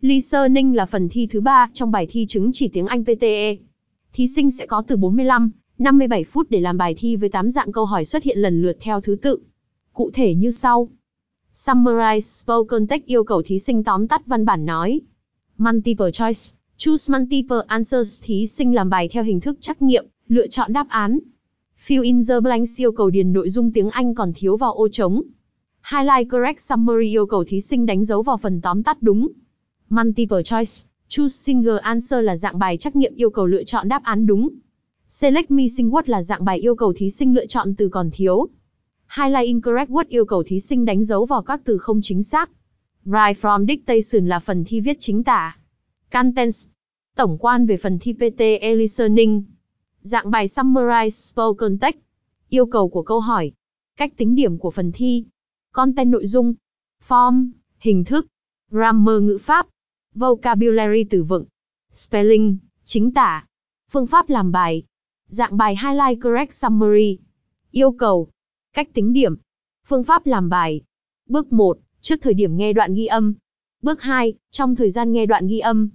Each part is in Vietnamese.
Listening là phần thi thứ ba trong bài thi chứng chỉ tiếng Anh PTE. Thí sinh sẽ có từ 45, 57 phút để làm bài thi với 8 dạng câu hỏi xuất hiện lần lượt theo thứ tự. Cụ thể như sau. Summarize spoken text yêu cầu thí sinh tóm tắt văn bản nói. Multiple choice. Choose multiple answers thí sinh làm bài theo hình thức trắc nghiệm, lựa chọn đáp án. Fill in the blanks yêu cầu điền nội dung tiếng Anh còn thiếu vào ô trống. Highlight correct summary yêu cầu thí sinh đánh dấu vào phần tóm tắt đúng. Multiple choice, choose single answer là dạng bài trắc nghiệm yêu cầu lựa chọn đáp án đúng. Select missing word là dạng bài yêu cầu thí sinh lựa chọn từ còn thiếu. Highlight incorrect word yêu cầu thí sinh đánh dấu vào các từ không chính xác. Write from dictation là phần thi viết chính tả. Contents. Tổng quan về phần thi PTE Listening. Dạng bài Summarize Spoken Text. Yêu cầu của câu hỏi. Cách tính điểm của phần thi. Content nội dung. Form. Hình thức. Grammar ngữ pháp. Vocabulary từ vựng. Spelling. Chính tả. Phương pháp làm bài. Dạng bài Highlight Correct Summary. Yêu cầu. Cách tính điểm. Phương pháp làm bài. Bước 1. Trước thời điểm nghe đoạn ghi âm. Bước 2. Trong thời gian nghe đoạn ghi âm.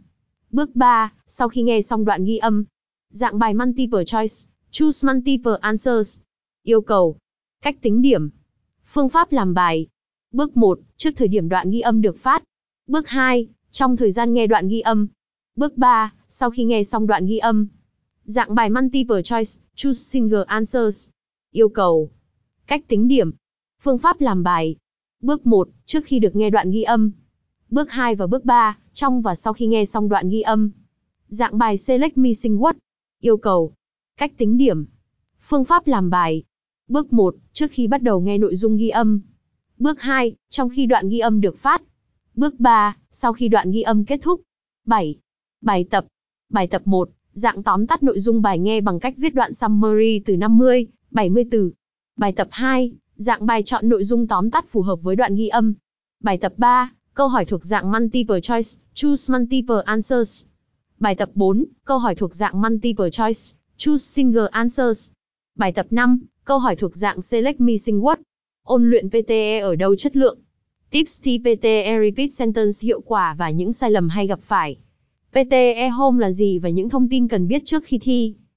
Bước 3. Sau khi nghe xong đoạn ghi âm. Dạng bài Multiple Choice. Choose Multiple Answers. Yêu cầu. Cách tính điểm. Phương pháp làm bài. Bước 1. Trước thời điểm đoạn ghi âm được phát. Bước 2. Trong thời gian nghe đoạn ghi âm. Bước 3. Sau khi nghe xong đoạn ghi âm. Dạng bài Multiple Choice. Choose Single Answers. Yêu cầu. Cách tính điểm. Phương pháp làm bài. Bước 1. Trước khi được nghe đoạn ghi âm. Bước 2 và bước 3. Trong và sau khi nghe xong đoạn ghi âm. Dạng bài Select Missing Word. Yêu cầu. Cách tính điểm. Phương pháp làm bài. Bước 1. Trước khi bắt đầu nghe nội dung ghi âm. Bước 2. Trong khi đoạn ghi âm được phát. Bước 3. Sau khi đoạn ghi âm kết thúc. 7. Bài tập. Bài tập 1. Dạng tóm tắt nội dung bài nghe bằng cách viết đoạn summary từ 50, 70 từ. Bài tập 2. Dạng bài chọn nội dung tóm tắt phù hợp với đoạn ghi âm. Bài tập 3. Câu hỏi thuộc dạng multiple choice, choose multiple answers. Bài tập 4. Câu hỏi thuộc dạng multiple choice, choose single answers. Bài tập 5. Câu hỏi thuộc dạng select missing word. Ôn luyện PTE ở đâu chất lượng? Tips thi PTE repeat sentence hiệu quả và những sai lầm hay gặp phải. PTE Home là gì và những thông tin cần biết trước khi thi.